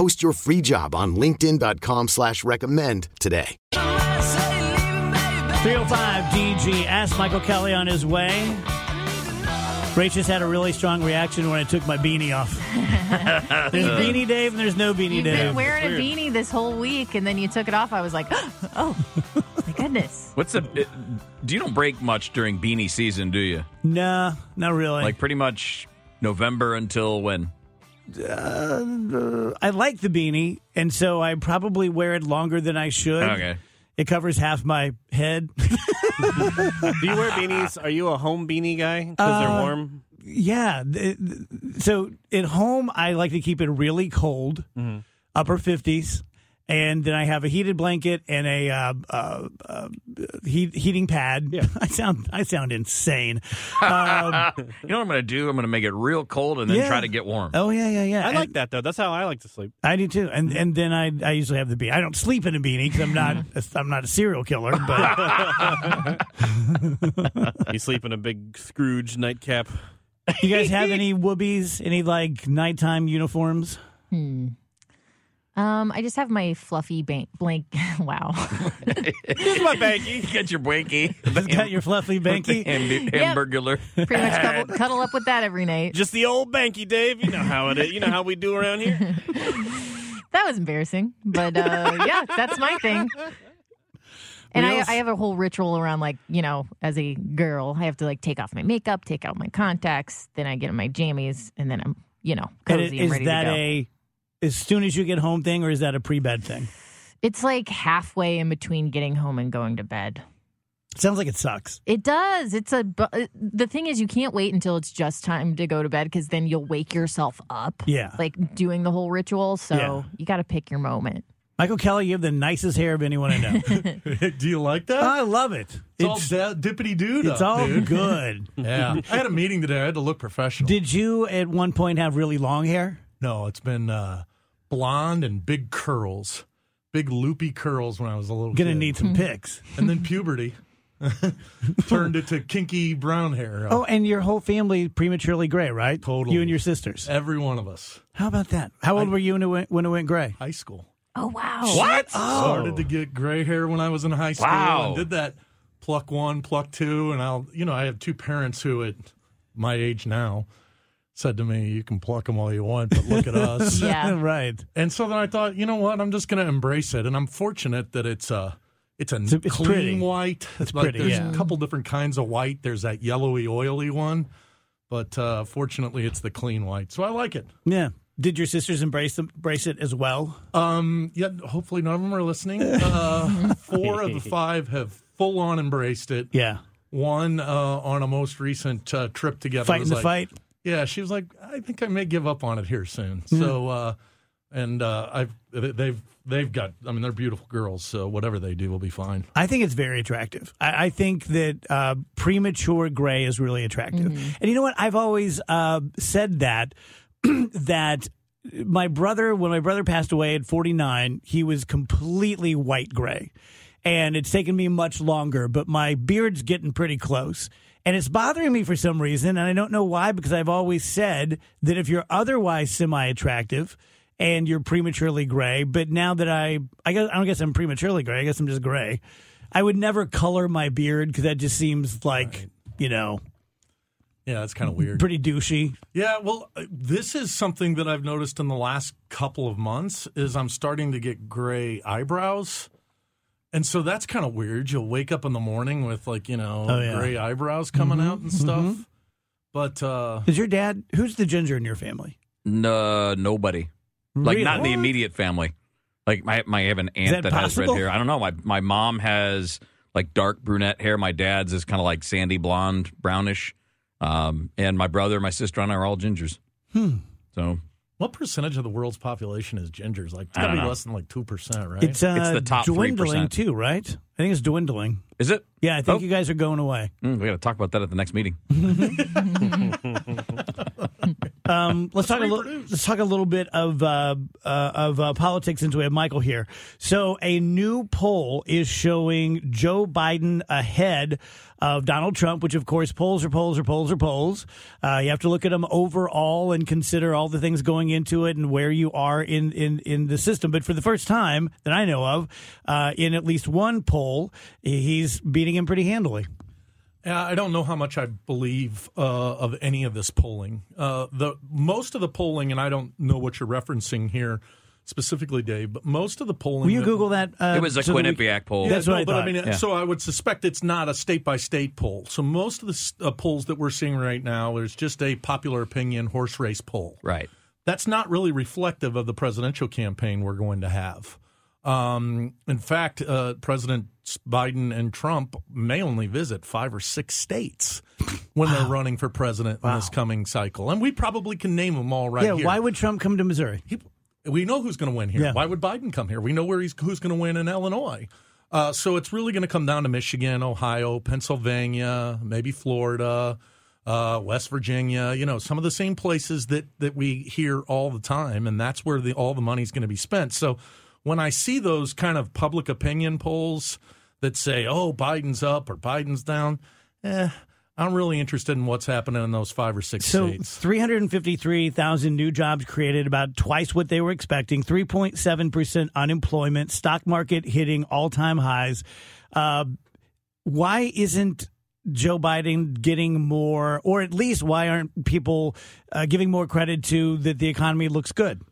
Post your free job on LinkedIn.com slash recommend today. 305 DG asked Michael Kelly on his way. Rachel had a really strong reaction when I took my beanie off. there's Beanie Dave and there's no Beanie You've Dave. been wearing a beanie this whole week, and then you took it off. I was like, oh, my goodness. What's the? it- Do you don't break much during beanie season, do you? Nah, not really. Like pretty much November until when? Uh, I like the beanie, and so I probably wear it longer than I should. Okay. It covers half my head. Do you wear beanies? Are you a home beanie guy because they're Uh, warm? Yeah. th- th- So at home, I like to keep it really cold, Mm-hmm. upper 50s. And then I have a heated blanket and a uh, uh, uh, heat, heating pad. Yeah. I sound I sound insane. Um, You know what I'm going to do? I'm going to make it real cold and then Yeah. try to get warm. oh yeah, yeah, yeah. I And- like that though. That's how I like to sleep. I do too, and and then I I usually have the beanie. I don't sleep in a beanie because I'm not I'm not a serial killer, but You sleep in a big Scrooge nightcap. you guys have any whoobies? Any like nighttime uniforms? Um, I just have my fluffy bank blank. wow. It's my baggy. Get your bwanky. Just got your fluffy banky. Hamb- Hamburglar. Pretty much cuddle, cuddle up with that every night. Just the old banky, Dave. You know how it is. You know how we do around here. That was embarrassing, but uh, yeah, that's my thing. And I, I have a whole ritual around like you know, as a girl, I have to like take off my makeup, take out my contacts, then I get in my jammies, and then I'm you know And cozy and ready to go. a as soon as you get home thing, or is that a pre bed thing? it's like halfway in between getting home and going to bed. Sounds like it sucks. It does. It's a. uh, The thing is, you can't wait until it's just time to go to bed because then you'll wake yourself up. Yeah. Like doing the whole ritual. So Yeah. you got to pick your moment. Michael Kelly, you have the nicest hair of anyone I know. Do you like that? I love it. it's, all da- dippity doo it's all dude. good. Yeah, I had a meeting today. I had to look professional. Did you at one point have really long hair? no, it's been uh, blonde and big curls, big loopy curls when I was a little. Girl. Gonna kid. need some mm-hmm. pics. and then puberty turned it to kinky brown hair. Oh, and your whole family prematurely gray, right? Totally. You and your sisters. every one of us. How about that? How old were you when it went, when it went gray? High school. Oh wow! What? Oh. Started to oh. get gray hair when I was in high school Wow. and did that pluck one, pluck two, and I'll you know I have two parents who at my age now said to me, "You can pluck them all you want, but look at us." Yeah. right. And so then I thought, you know what? I'm just going to embrace it, and I'm fortunate that it's a it's a It's- it's clean pretty. white. It's like, pretty, There's yeah. a couple different kinds of white. There's that yellowy, oily one, but uh, fortunately, it's the clean white, so I like it. Yeah. Did your sisters embrace them, embrace it as well? Um, yeah, hopefully none of them are listening. Uh, four of the five have full on embraced it. Yeah. One uh, on a most recent uh, trip together. Fighting was the like, fight. Yeah, she was like, I think I may give up on it here soon. So, uh, and uh, I've they've they've got. I mean, they're beautiful girls, so whatever they do will be fine. I think it's very attractive. I, I think that uh, premature gray is really attractive. And you know what? I've always uh, said that that my brother, when my brother passed away at 49, he was completely white gray. And it's taken me much longer, but my beard's getting pretty close. And it's bothering me for some reason. And I don't know why, because I've always said that if you're otherwise semi attractive, and you're prematurely gray. But now that I, I guess I don't guess I'm prematurely gray. I guess I'm just gray. I would never color my beard because that just seems like you know Yeah, that's kind of weird. pretty douchey. Yeah, well, uh, this is something that I've noticed in the last couple of months is I'm starting to get gray eyebrows, And so that's kind of weird. You'll wake up in the morning with like you know Oh, yeah. gray eyebrows coming Mhm, out and stuff. mhm. But uh, Is your dad? Who's the ginger in your family? No, nobody. Like Really? not in the immediate family. Like my, my I have an aunt that that, has red hair. I don't know. My my mom has like dark brunette hair. My dad's is kind of like sandy blonde, brownish. Um, and my brother, my sister, and I are all gingers. Hmm. So what percentage of the world's population is gingers? Like it's I got to be know. less than like two percent, right? It's uh, It's the top dwindling 3%. too, right? I think it's dwindling. is it? Yeah, I think Oh. you guys are going away. Mm, we got to talk about that at the next meeting. Um, let's talk a little. Let's talk a little bit of uh, uh, of uh, politics since we have Michael here. So, a new poll is showing Joe Biden ahead of Donald Trump, which, of course, polls are polls are polls are polls. Uh, you have to look at them overall and consider all the things going into it and where you are in in in the system. But for the first time that I know of, uh, in at least one poll, he's beating him pretty handily. Yeah, I don't know how much I believe uh, of any of this polling. Uh, the most of the polling, and I don't know what you're referencing here specifically, Dave, but most of the polling. Will you that- Google that? Uh, it was a so that we- Quinnipiac poll. Yeah, That's no, what I but thought. I mean, Yeah. so I would suspect it's not a state by state poll. So most of the uh, polls that we're seeing right now is just a popular opinion horse race poll. Right. That's not really reflective of the presidential campaign we're going to have. Um, in fact, uh, President Biden and Trump may only visit five or six states when they're running for president in this coming cycle, and we probably can name them all right yeah, here. why would Trump come to Missouri? He, we know who's going to win here. Yeah. Why would Biden come here? We know where he's who's going to win in Illinois. Uh, so it's really going to come down to Michigan, Ohio, Pennsylvania, maybe Florida, uh, West Virginia. You know, some of the same places that that we hear all the time, and that's where the all the money's going to be spent. So when I see those kind of public opinion polls that say, "Oh, Biden's up" or "Biden's down," eh, I'm really interested in what's happening in those five or six So, states. 353,000 new jobs created, about twice what they were expecting, 3.7% unemployment, stock market hitting all time highs. Uh, why isn't Joe Biden getting more, or at least why aren't people uh, giving more credit to that the economy looks good?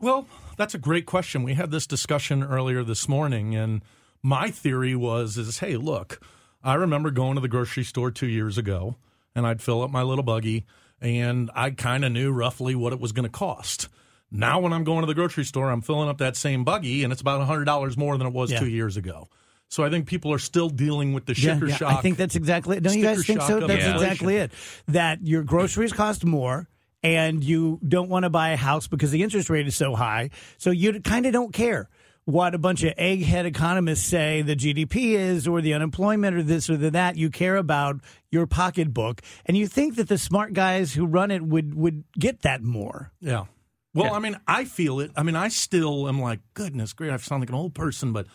Well, that's a great question. We had this discussion earlier this morning, and my theory was is hey, look, I remember going to the grocery store two years ago, and I'd fill up my little buggy, and I kind of knew roughly what it was going to cost. Now, when I'm going to the grocery store, I'm filling up that same buggy, and it's about hundred dollars more than it was Yeah. two years ago. So I think people are still dealing with the sticker yeah, shock. I think that's exactly it. Don't you guys think so? That's exactly it. That your groceries cost more and you don't want to buy a house because the interest rate is so high. So you kind of don't care what a bunch of egghead economists say the GDP is or the unemployment or this or the that. You care about your pocketbook. And you think that the smart guys who run it would, would get that more. Yeah. Well, I mean, I feel it. I mean, I still am like, goodness, great. I sound like an old person, but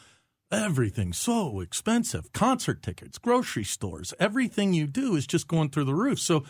everything's so expensive. Concert tickets, grocery stores, everything you do is just going through the roof. So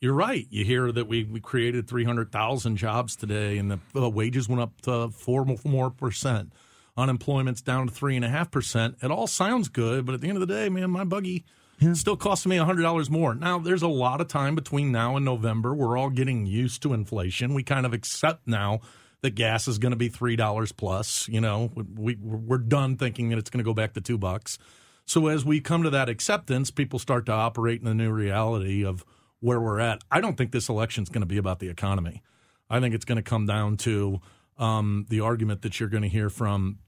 you're right. You hear that we, we created 300,000 jobs today and the uh, wages went up to four mo- more percent. Unemployment's down to three and a half percent. It all sounds good, but at the end of the day, man, my buggy still costing me hundred dollars more. Now, there's a lot of time between now and November. We're all getting used to inflation. We kind of accept now that gas is going to be three dollars plus. You know, we we're done thinking that it's going to go back to two bucks. So as we come to that acceptance, people start to operate in the new reality of where we're at. I don't think this election is going to be about the economy. I think it's going to come down to um, the argument that you're going to hear from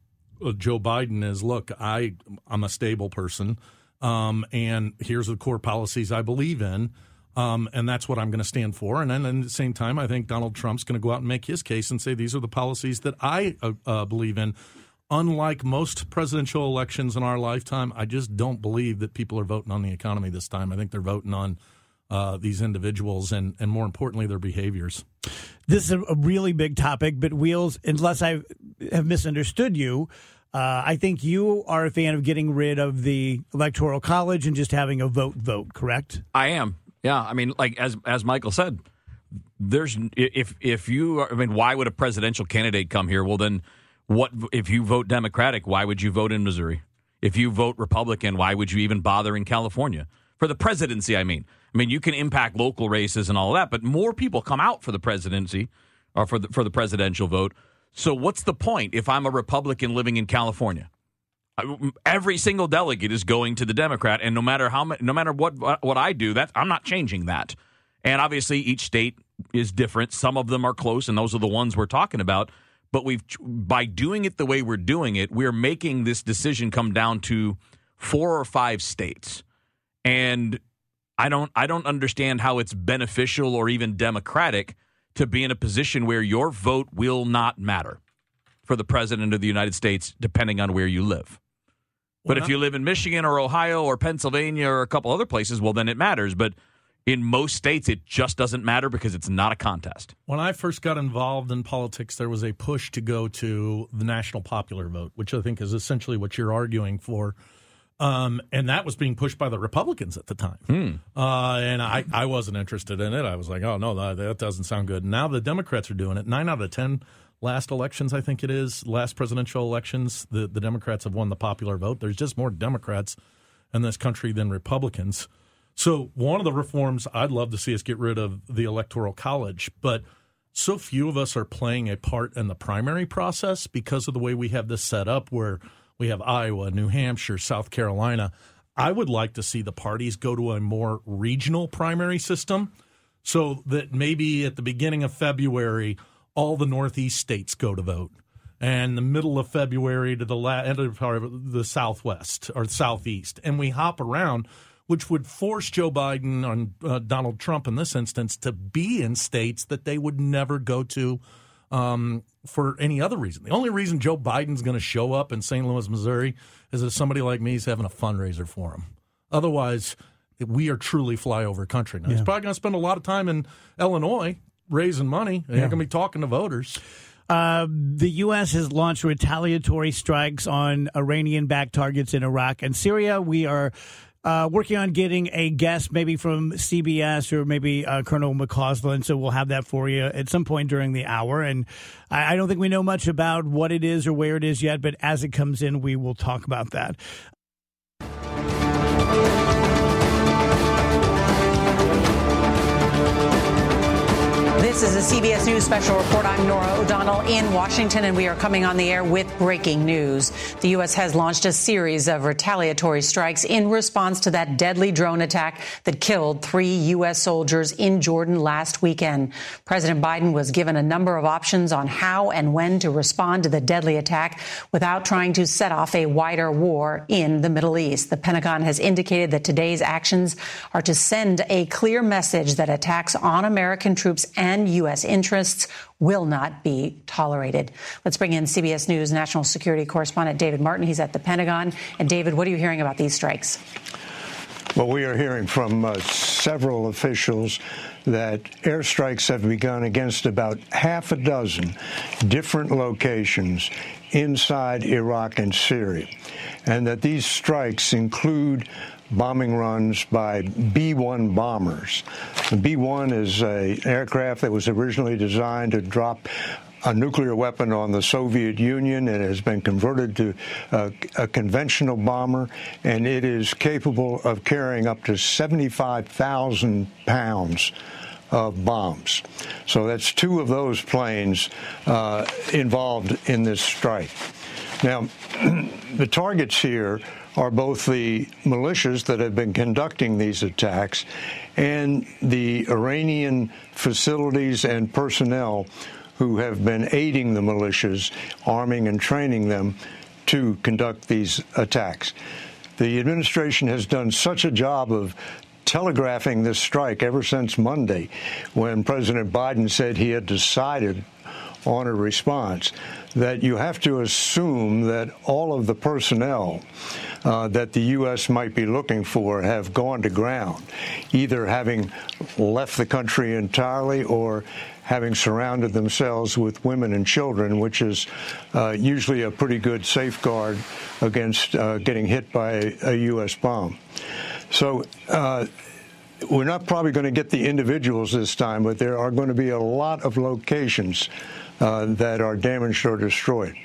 Joe Biden is, look, I I'm a stable person, um, and here's the core policies I believe in, um, and that's what I'm going to stand for. And then at the same time, I think Donald Trump's going to go out and make his case and say these are the policies that I uh, uh, believe in. Unlike most presidential elections in our lifetime, I just don't believe that people are voting on the economy this time. I think they're voting on uh, these individuals and, and more importantly, their behaviors. This is a, a really big topic, but Wheels, unless I have misunderstood you, uh, I think you are a fan of getting rid of the electoral college and just having a vote vote, correct? I am. Yeah, I mean, like as as Michael said, there's if if you are, I mean, why would a presidential candidate come here? Well, then what if you vote Democratic? Why would you vote in Missouri? If you vote Republican, why would you even bother in California for the presidency? I mean, I mean, you can impact local races and all that, but more people come out for the presidency or for the for the presidential vote. So what's the point if I'm a Republican living in California? Uh, Every single delegate is going to the Democrat, and no matter how, no matter what what I do, that I'm not changing that. And obviously, each state is different. Some of them are close, and those are the ones we're talking about. But we've by doing it the way we're doing it, we're making this decision come down to four or five states, and I don't I don't understand how it's beneficial or even democratic to be in a position where your vote will not matter for the president of the United States, depending on where you live. But Well, if you live in Michigan or Ohio or Pennsylvania or a couple other places, well, then it matters. But in most states, it just doesn't matter because it's not a contest. When I first got involved in politics, there was a push to go to the national popular vote, which I think is essentially what you're arguing for. Um, and that was being pushed by the Republicans at the time. Uh, and I, I wasn't interested in it. I was like, oh, no, that, that doesn't sound good. Now the Democrats are doing it. Nine out of 10 last elections, I think it is, last presidential elections, the, the Democrats have won the popular vote. There's just more Democrats in this country than Republicans. So one of the reforms I'd love to see us get rid of the electoral college, but so few of us are playing a part in the primary process because of the way we have this set up where we have Iowa, New Hampshire, South Carolina. I would like to see the parties go to a more regional primary system so that maybe at the beginning of February, all the Northeast states go to vote. And the middle of February to the la- end of the Southwest or Southeast. And we hop around, which would force Joe Biden and uh, Donald Trump in this instance to be in states that they would never go to um, for any other reason. The only reason Joe Biden's going to show up in St. Louis, Missouri, is if somebody like me is having a fundraiser for him. Otherwise, we are truly flyover country. Now, he's probably going to spend a lot of time in Illinois raising money. He's going to be talking to voters. Uh, the U.S. has launched retaliatory strikes on Iranian backed targets in Iraq and Syria. We are uh, working on getting a guest, maybe from CBS or maybe uh, Colonel McCausland. So we'll have that for you at some point during the hour. And I, I don't think we know much about what it is or where it is yet, but as it comes in, we will talk about that. This is a CBS News special report. I'm Norah O'Donnell in Washington, and we are coming on the air with breaking news. The U.S. has launched a series of retaliatory strikes in response to that deadly drone attack that killed three U.S. soldiers in Jordan last weekend. President Biden was given a number of options on how and when to respond to the deadly attack without trying to set off a wider war in the Middle East. The Pentagon has indicated that today's actions are to send a clear message that attacks on American troops and U.S. interests will not be tolerated. Let's bring in CBS News national security correspondent David Martin. He's at the Pentagon. And David, what are you hearing about these strikes? Well, we are hearing from uh, several officials that airstrikes have begun against about half a dozen different locations inside Iraq and Syria, and that these strikes include bombing runs by B-1 bombers. The B-1 is an aircraft that was originally designed to drop a nuclear weapon on the Soviet Union. It has been converted to a, a, conventional bomber, and it is capable of carrying up to 75,000 pounds of bombs. So that's two of those planes uh, involved in this strike. Now, the targets here are both the militias that have been conducting these attacks and the Iranian facilities and personnel who have been aiding the militias, arming and training them to conduct these attacks. The administration has done such a job of telegraphing this strike ever since Monday when President Biden said he had decided on a response that you have to assume that all of the personnel uh, that the U.S. might be looking for have gone to ground, either having left the country entirely or having surrounded themselves with women and children, which is uh, usually a pretty good safeguard against uh, getting hit by a, a U.S. bomb. So uh, we're not probably going to get the individuals this time, but there are going to be a lot of locations uh, that are damaged or destroyed.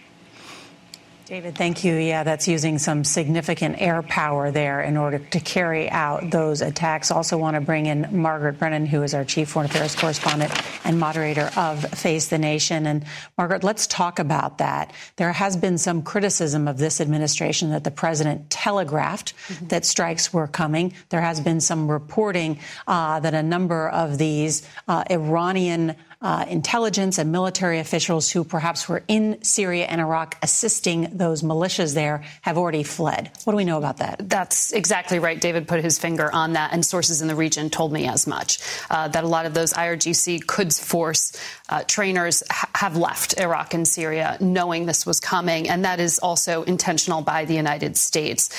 David, thank you. Yeah, that's using some significant air power there in order to carry out those attacks. Also, want to bring in Margaret Brennan, who is our chief foreign affairs correspondent and moderator of Face the Nation. And Margaret, let's talk about that. There has been some criticism of this administration that the president telegraphed mm-hmm. that strikes were coming. There has been some reporting uh, that a number of these uh, Iranian uh, intelligence and military officials who perhaps were in Syria and Iraq assisting those militias there have already fled. What do we know about that? That's exactly right. David put his finger on that, and sources in the region told me as much. Uh, that a lot of those IRGC Quds Force uh, trainers ha- have left Iraq and Syria knowing this was coming, and that is also intentional by the United States.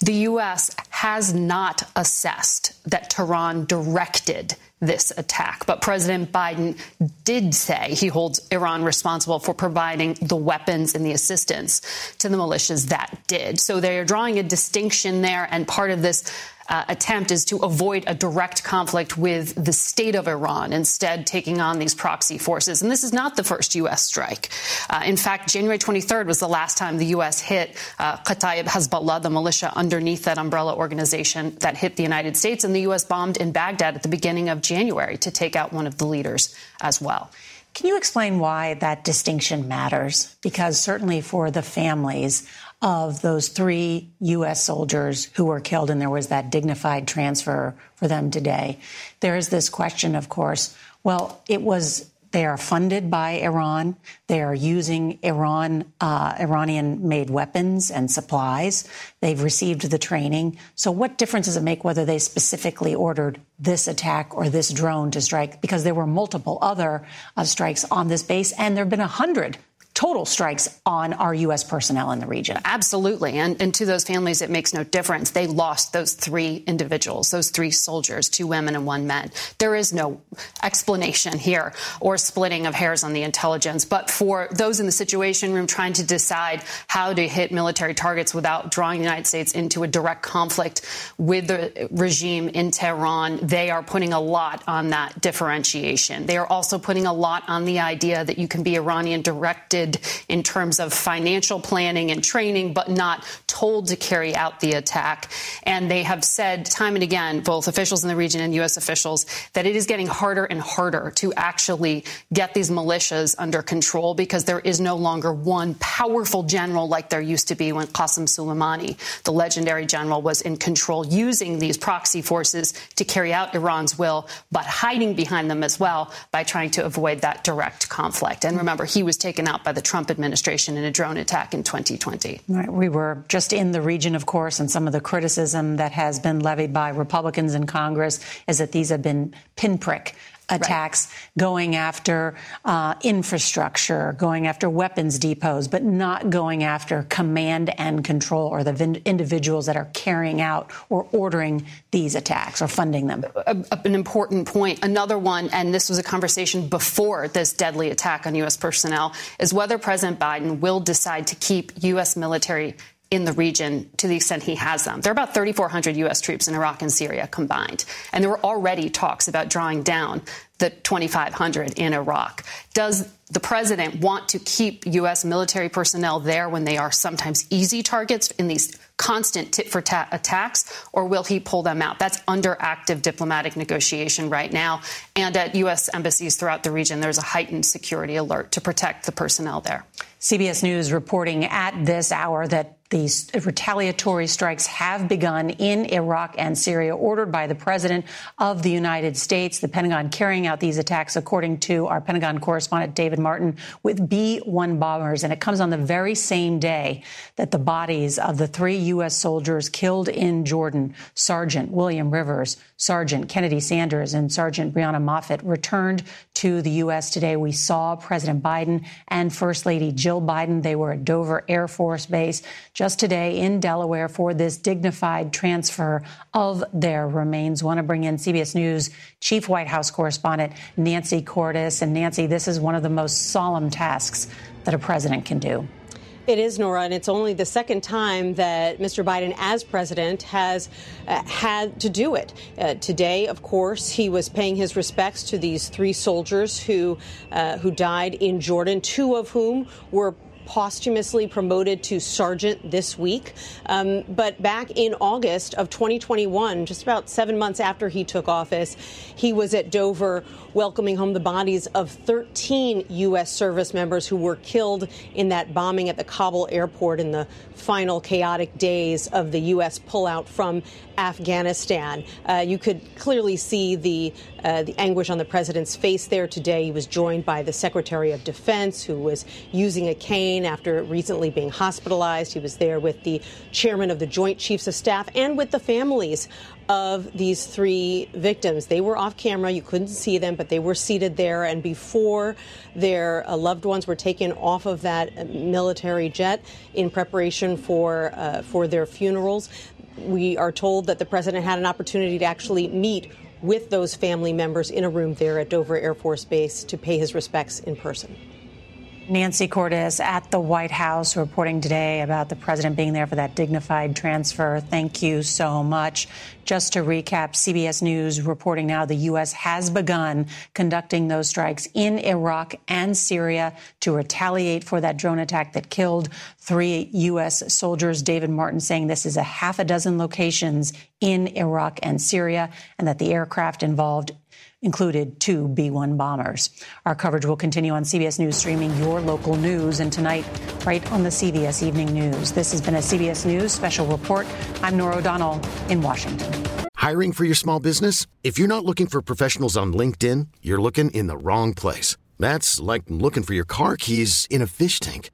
The U.S. has not assessed that Tehran directed this attack. But President Biden did say he holds Iran responsible for providing the weapons and the assistance to the militias that did. So they are drawing a distinction there, and part of this uh, attempt is to avoid a direct conflict with the state of Iran, instead taking on these proxy forces. And this is not the first U.S. strike. Uh, in fact, January 23rd was the last time the U.S. hit uh, Kataib Hezbollah, the militia underneath that umbrella organization that hit the United States. And the U.S. bombed in Baghdad at the beginning of January to take out one of the leaders as well. Can you explain why that distinction matters? Because certainly for the families of those three U.S. soldiers who were killed, and there was that dignified transfer for them today. There is this question, of course. Well, it was they are funded by Iran. They are using Iran, uh, Iranian-made weapons and supplies. They've received the training. So, what difference does it make whether they specifically ordered this attack or this drone to strike? Because there were multiple other uh, strikes on this base, and there have been a hundred total strikes on our U.S. personnel in the region. Absolutely. And, and to those families, it makes no difference. They lost those three individuals, those three soldiers, two women and one man. There is no explanation here or splitting of hairs on the intelligence. But for those in the Situation Room trying to decide how to hit military targets without drawing the United States into a direct conflict with the regime in Tehran, they are putting a lot on that differentiation. They are also putting a lot on the idea that you can be Iranian directed in terms of financial planning and training, but not told to carry out the attack. And they have said time and again, both officials in the region and U.S. officials, that it is getting harder and harder to actually get these militias under control because there is no longer one powerful general like there used to be when Qasem Soleimani, the legendary general, was in control, using these proxy forces to carry out Iran's will, but hiding behind them as well by trying to avoid that direct conflict. And remember, he was taken out by the Trump administration in a drone attack in 2020. Right. We were just in the region, of course, and some of the criticism that has been levied by Republicans in Congress is that these have been pinprick attacks right. going after uh, infrastructure, going after weapons depots, but not going after command and control or the vin- individuals that are carrying out or ordering these attacks or funding them. A, an important point. Another one, and this was a conversation before this deadly attack on U.S. personnel, is whether President Biden will decide to keep U.S. military in the region to the extent he has them. There are about 3,400 U.S. troops in Iraq and Syria combined. And there were already talks about drawing down the 2,500 in Iraq. Does the president want to keep U.S. military personnel there when they are sometimes easy targets in these constant tit for tat attacks, or will he pull them out? That's under active diplomatic negotiation right now. And at U.S. embassies throughout the region, there's a heightened security alert to protect the personnel there. CBS News reporting at this hour that these retaliatory strikes have begun in Iraq and Syria, ordered by the President of the United States. The Pentagon carrying out these attacks, according to our Pentagon correspondent David Martin, with B 1 bombers. And it comes on the very same day that the bodies of the three U.S. soldiers killed in Jordan, Sergeant William Rivers, Sergeant Kennedy Sanders, and Sergeant Breonna Moffett, returned to the U.S. today. We saw President Biden and First Lady Jill Biden. They were at Dover Air Force Base just today in Delaware for this dignified transfer of their remains. Want to bring in CBS News Chief White House correspondent Nancy Cordes. And Nancy, this is one of the most solemn tasks that a president can do. It is, Norah, and it's only the second time that Mr. Biden, as president, has uh, had to do it. Uh, today, of course, he was paying his respects to these three soldiers who uh, who died in Jordan, two of whom were posthumously promoted to sergeant this week. Um, but back in August of 2021, just about seven months after he took office, he was at Dover welcoming home the bodies of 13 U.S. service members who were killed in that bombing at the Kabul airport in the final chaotic days of the U.S. pullout from Afghanistan. Uh, you could clearly see the uh, the anguish on the president's face there today. He was joined by the Secretary of Defense, who was using a cane after recently being hospitalized. He was there with the chairman of the Joint Chiefs of Staff and with the families of these three victims. They were off camera. You couldn't see them, but they were seated there. And before their uh, loved ones were taken off of that military jet in preparation for, uh, for their funerals, we are told that the president had an opportunity to actually meet with those family members in a room there at Dover Air Force Base to pay his respects in person. Nancy Cordes at the White House reporting today about the president being there for that dignified transfer. Thank you so much. Just to recap, CBS News reporting now the U.S. has begun conducting those strikes in Iraq and Syria to retaliate for that drone attack that killed three U.S. soldiers. David Martin saying this is a half a dozen locations in Iraq and Syria and that the aircraft involved included two B 1 bombers. Our coverage will continue on CBS News, streaming your local news, and tonight, right on the CBS Evening News. This has been a CBS News special report. I'm Norah O'Donnell in Washington. Hiring for your small business? If you're not looking for professionals on LinkedIn, you're looking in the wrong place. That's like looking for your car keys in a fish tank.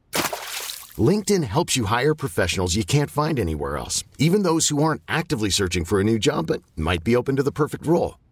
LinkedIn helps you hire professionals you can't find anywhere else, even those who aren't actively searching for a new job but might be open to the perfect role.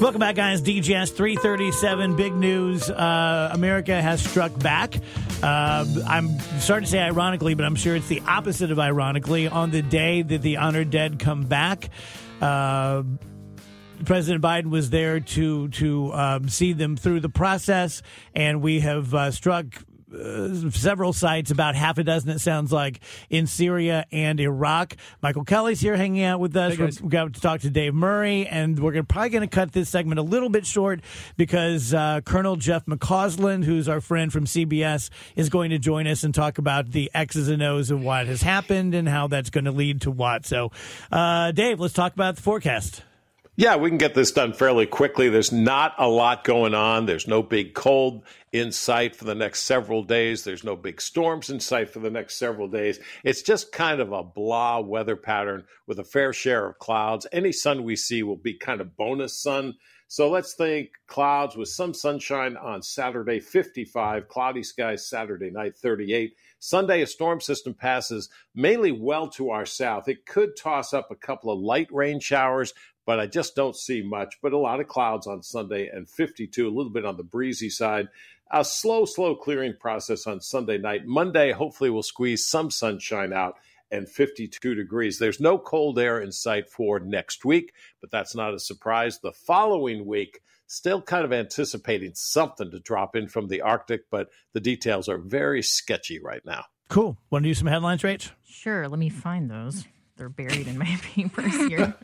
Welcome back, guys. DGS 337. Big news. Uh, America has struck back. Uh, I'm starting to say ironically, but I'm sure it's the opposite of ironically. On the day that the honored dead come back, uh, President Biden was there to to um, see them through the process, and we have uh, struck uh, several sites, about half a dozen, it sounds like, in Syria and Iraq. Michael Kelly's here hanging out with us. Hey, we're, we're going to talk to Dave Murray, and we're gonna, probably going to cut this segment a little bit short because uh, Colonel Jeff McCausland, who's our friend from CBS, is going to join us and talk about the X's and O's of what has happened and how that's going to lead to what. So, uh, Dave, let's talk about the forecast. Yeah, we can get this done fairly quickly. There's not a lot going on. There's no big cold in sight for the next several days. There's no big storms in sight for the next several days. It's just kind of a blah weather pattern with a fair share of clouds. Any sun we see will be kind of bonus sun. So let's think clouds with some sunshine on Saturday, 55, cloudy skies Saturday night, 38. Sunday, a storm system passes mainly well to our south. It could toss up a couple of light rain showers, but I just don't see much. But a lot of clouds on Sunday and 52, a little bit on the breezy side. A slow, slow clearing process on Sunday night. Monday, hopefully, we'll squeeze some sunshine out and 52 degrees. There's no cold air in sight for next week, but that's not a surprise. The following week, still kind of anticipating something to drop in from the Arctic, but the details are very sketchy right now. Cool. Want to do some headlines, Rach? Sure. Let me find those. They're buried in my papers here.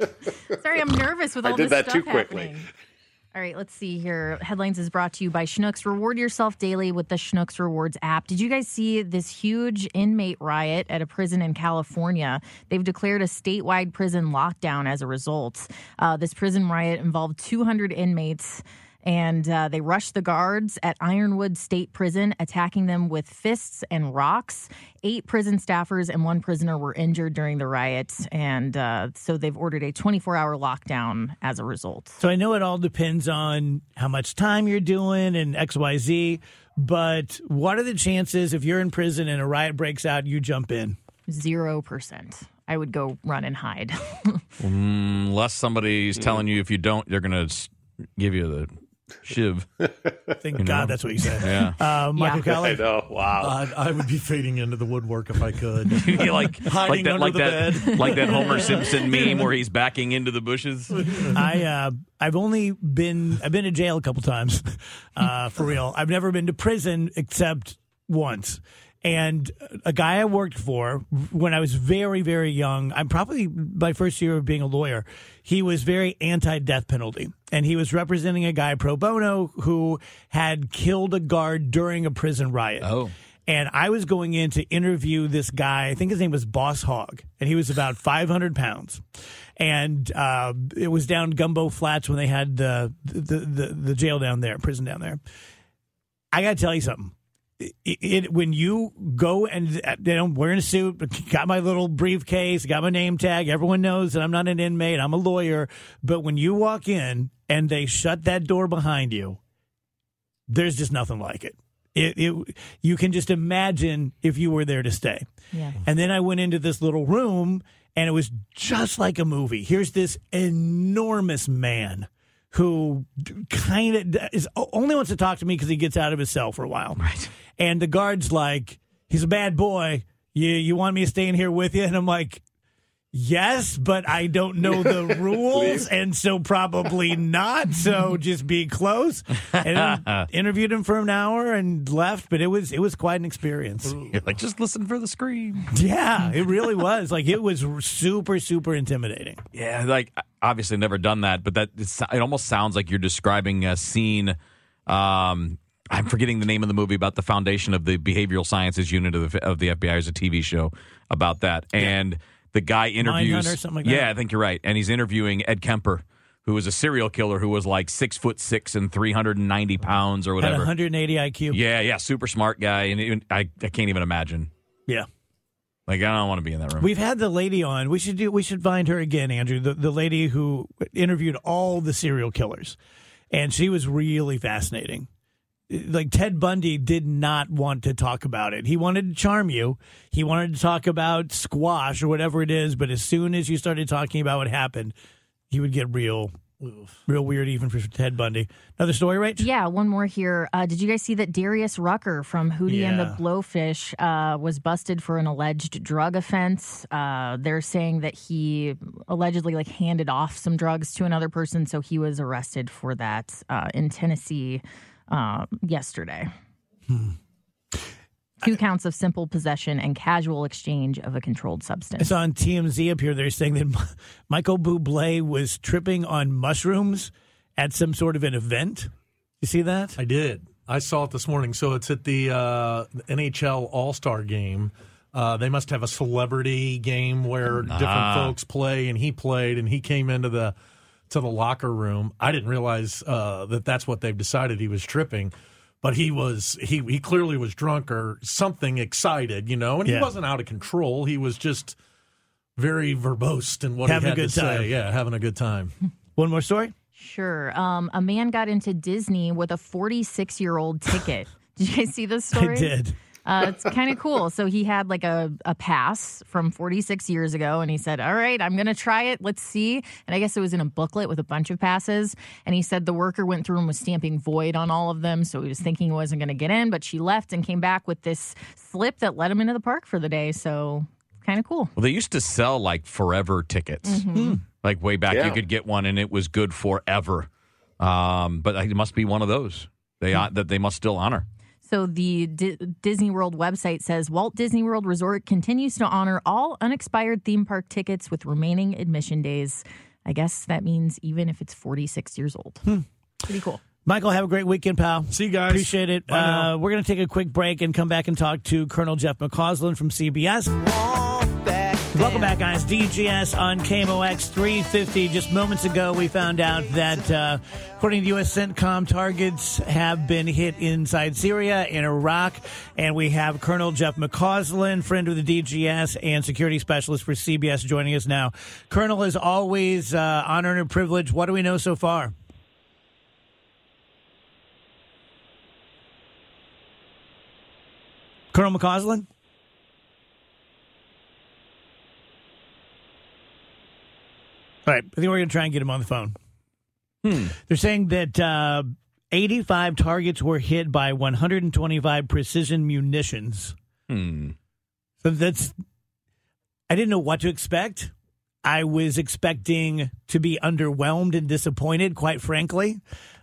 Sorry, I'm nervous with I all did this that stuff too quickly. happening. All right, let's see here. Headlines is brought to you by Schnucks. Reward yourself daily with the Schnucks Rewards app. Did you guys see this huge inmate riot at a prison in California? They've declared a statewide prison lockdown as a result. Uh, this prison riot involved 200 inmates and uh, they rushed the guards at Ironwood State Prison, attacking them with fists and rocks. Eight prison staffers and one prisoner were injured during the riots, and uh, so they've ordered a 24 hour lockdown as a result. So I know it all depends on how much time you're doing and XYZ, but what are the chances if you're in prison and a riot breaks out, you jump in? Zero percent. I would go run and hide. Unless somebody's telling you if you don't, they're going to give you the shiv. Thank You know? God that's what you said. Yeah. Uh, Michael Kelly? I know. Wow. Uh, I would be fading into the woodwork if I could. You like Hiding like that under like the that bed. like that Homer Simpson meme where he's backing into the bushes. I uh, I've only been I've been to jail a couple times, uh, for real. I've never been to prison except once. And a guy I worked for when I was very very young, I'm probably my first year of being a lawyer. He was very anti death penalty, and he was representing a guy pro bono who had killed a guard during a prison riot. Oh. And I was going in to interview this guy. I think his name was Boss Hog, and he was about 500 pounds. And uh, it was down Gumbo Flats when they had the the, the the jail down there, prison down there. I got to tell you something. It, it, when you go and uh, you know, I'm wearing a suit, got my little briefcase, got my name tag. Everyone knows that I'm not an inmate. I'm a lawyer. But when you walk in and they shut that door behind you, there's just nothing like it. It, it you can just imagine if you were there to stay. Yeah. And then I went into this little room and it was just like a movie. Here's this enormous man who kind of is only wants to talk to me because he gets out of his cell for a while. Right. And the guard's like, he's a bad boy. You you want me to stay in here with you? And I'm like, yes, but I don't know the rules, and so probably not. So just be close. And interviewed him for an hour and left, but it was it was quite an experience. You're like, just listen for the scream. Yeah, it really was. Like it was super super intimidating. Yeah, like obviously never done that, but that it's, it almost sounds like you're describing a scene. Um, I'm forgetting the name of the movie about the foundation of the behavioral sciences unit of the, of the FBI. There's a TV show about that, and the guy interviews. Mindhunter, something like that. yeah, I think you're right, and he's interviewing Ed Kemper, who was a serial killer who was like six foot six and 390 pounds or Had whatever. 180 IQ. Yeah, yeah, super smart guy, and even, I I can't even imagine. Yeah. Like I don't want to be in that room. We've had the lady on. We should do. We should find her again, Andrew. The the lady who interviewed all the serial killers, and she was really fascinating. Like Ted Bundy did not want to talk about it. He wanted to charm you. He wanted to talk about squash or whatever it is. But as soon as you started talking about what happened, he would get real, real weird. Even for Ted Bundy. Another story, right? Yeah, one more here. Uh, did you guys see that Darius Rucker from Hootie and the Blowfish uh, was busted for an alleged drug offense? Uh, they're saying that he allegedly like handed off some drugs to another person, so he was arrested for that uh, in Tennessee uh, yesterday. Two counts of simple possession and casual exchange of a controlled substance. It's on TMZ up here. They're saying that Michael Bublé was tripping on mushrooms at some sort of an event. You see that? I did. I saw it this morning. So it's at the uh, NHL All Star game. Uh, they must have a celebrity game where different Ah. folks play, and he played, and he came into the to the locker room. I didn't realize uh, that that's what they've decided he was tripping, but he was he he clearly was drunk or something excited, you know, and Yeah. he wasn't out of control. He was just very verbose in what Having he a had good to time. say. Yeah, having a good time. One more story. Sure. Um, a man got into Disney with a 46 year old ticket. Did you guys see this story? I did. Uh, it's kind of cool. So he had like a, a pass from 46 years ago, and he said, All right, I'm going to try it. Let's see. And I guess it was in a booklet with a bunch of passes. And he said the worker went through and was stamping void on all of them. So he was thinking he wasn't going to get in, but she left and came back with this slip that let him into the park for the day. So kind of cool. Well, they used to sell like forever tickets. Mhm. Like way back, Yeah. you could get one and it was good forever. Um, but it must be one of those they that they must still honor. So the D- Disney World website says Walt Disney World Resort continues to honor all unexpired theme park tickets with remaining admission days. I guess that means even if it's 46 years old. Pretty cool. Michael, have a great weekend, pal. See you guys. Appreciate it. Uh, we're going to take a quick break and come back and talk to Colonel Jeff McCausland from CBS. Welcome back, guys. DGS on KMOX 350. Just moments ago, we found out that, uh, according to U.S. CENTCOM, targets have been hit inside Syria and Iraq. And we have Colonel Jeff McCausland, friend of the DGS and security specialist for CBS, joining us now. Colonel, as always, uh, honor and privilege. What do we know so far? Colonel McCausland? All right, I think we're going to try and get him on the phone. Hmm. They're saying that uh, 85 targets were hit by 125 precision munitions. Hmm. So that's, I didn't know what to expect. I was expecting to be underwhelmed and disappointed, quite frankly.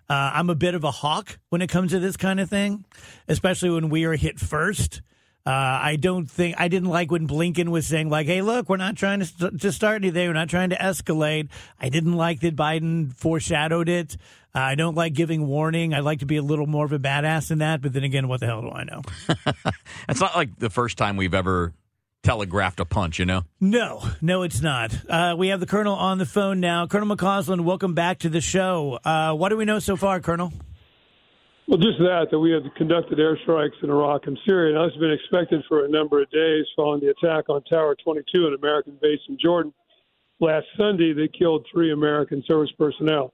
Uh, I'm a bit of a hawk when it comes to this kind of thing, especially when we are hit first. Uh, I don't think I didn't like when Blinken was saying like, "Hey, look, we're not trying to st- to start anything. We're not trying to escalate." I didn't like that Biden foreshadowed it. Uh, I don't like giving warning. I like to be a little more of a badass than that. But then again, what the hell do I know? It's not like the first time we've ever telegraphed a punch, you know? No, no, it's not. Uh, we have the colonel on the phone now. Colonel McCausland, welcome back to the show. Uh, what do we know so far, Colonel? Well, just that, that we have conducted airstrikes in Iraq and Syria. Now, has been expected for a number of days following the attack on Tower 22, an American base in Jordan. Last Sunday, they killed three American service personnel.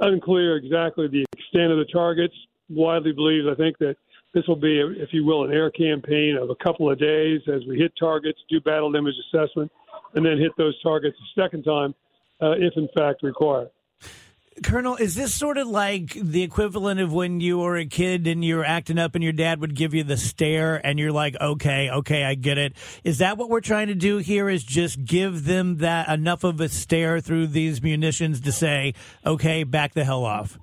Unclear exactly the extent of the targets. Widely believed, I think, that this will be, if you will, an air campaign of a couple of days as we hit targets, do battle damage assessment, and then hit those targets a second time, uh, if in fact required. Colonel, is this sort of like the equivalent of when you were a kid and you were acting up and your dad would give you the stare and you're like, okay, okay, I get it. Is that what we're trying to do here is just give them that enough of a stare through these munitions to say, okay, back the hell off?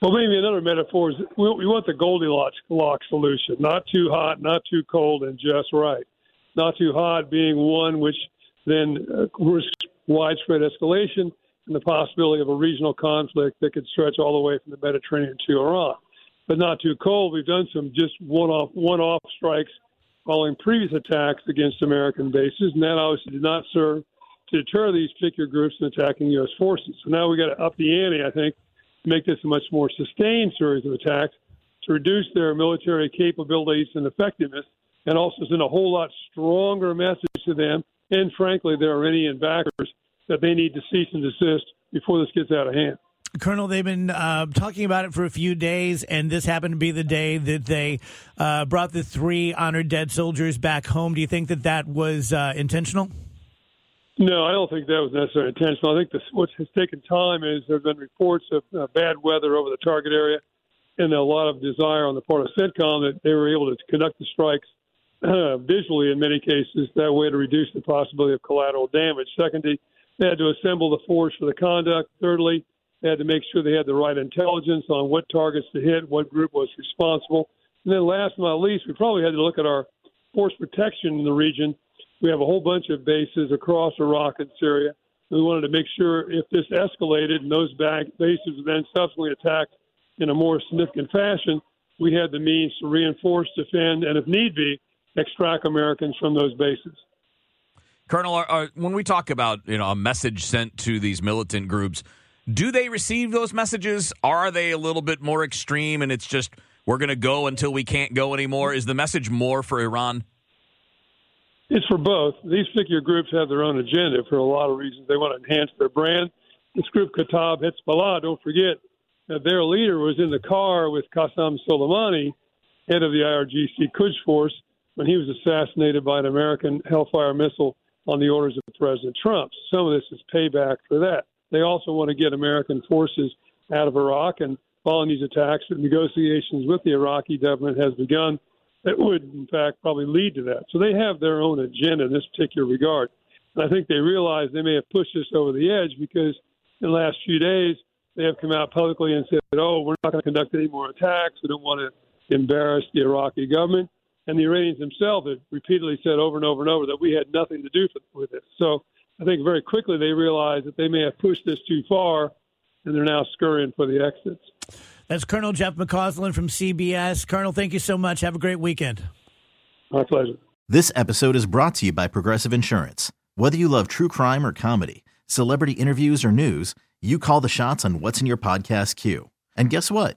Well, maybe another metaphor is we, we want the Goldilocks lock solution, not too hot, not too cold, and just right. Not too hot being one which then uh, risks widespread escalation and the possibility of a regional conflict that could stretch all the way from the Mediterranean to Iran. But not too cold. We've done some just one-off one-off strikes following previous attacks against American bases, and that obviously did not serve to deter these particular groups from attacking U.S. forces. So now we got to up the ante, I think, to make this a much more sustained series of attacks to reduce their military capabilities and effectiveness, and also send a whole lot stronger message to them and, frankly, their Iranian backers that they need to cease and desist before this gets out of hand. Colonel, they've been uh, talking about it for a few days, and this happened to be the day that they uh, brought the three honored dead soldiers back home. Do you think that that was uh, intentional? No, I don't think that was necessarily intentional. I think this, what has taken time is there have been reports of uh, bad weather over the target area and a lot of desire on the part of CENTCOM that they were able to conduct the strikes uh, visually in many cases, that way to reduce the possibility of collateral damage. Secondly, they had to assemble the force for the conduct. Thirdly, they had to make sure they had the right intelligence on what targets to hit, what group was responsible. And then last but not least, we probably had to look at our force protection in the region. We have a whole bunch of bases across Iraq and Syria. We wanted to make sure if this escalated and those back bases were then subsequently attacked in a more significant fashion, we had the means to reinforce, defend, and if need be, extract Americans from those bases. Colonel, are, are, when we talk about you know a message sent to these militant groups, do they receive those messages? Are they a little bit more extreme, and it's just we're going to go until we can't go anymore? Is the message more for Iran? It's for both. These particular groups have their own agenda for a lot of reasons. They want to enhance their brand. This group, Kataib Hezbollah, don't forget that their leader was in the car with Qasem Soleimani, head of the IRGC Quds Force, when he was assassinated by an American Hellfire missile on the orders of President Trump. Some of this is payback for that. They also want to get American forces out of Iraq, and following these attacks, the negotiations with the Iraqi government has begun that would, in fact, probably lead to that. So they have their own agenda in this particular regard. And I think they realize they may have pushed this over the edge because in the last few days, they have come out publicly and said, oh, we're not going to conduct any more attacks. We don't want to embarrass the Iraqi government. And the Iranians themselves have repeatedly said over and over and over that we had nothing to do with this. So I think very quickly they realized that they may have pushed this too far and they're now scurrying for the exits. That's Colonel Jeff McCausland from CBS. Colonel, thank you so much. Have a great weekend. My pleasure. This episode is brought to you by Progressive Insurance. Whether you love true crime or comedy, celebrity interviews or news, you call the shots on what's in your podcast queue. And guess what?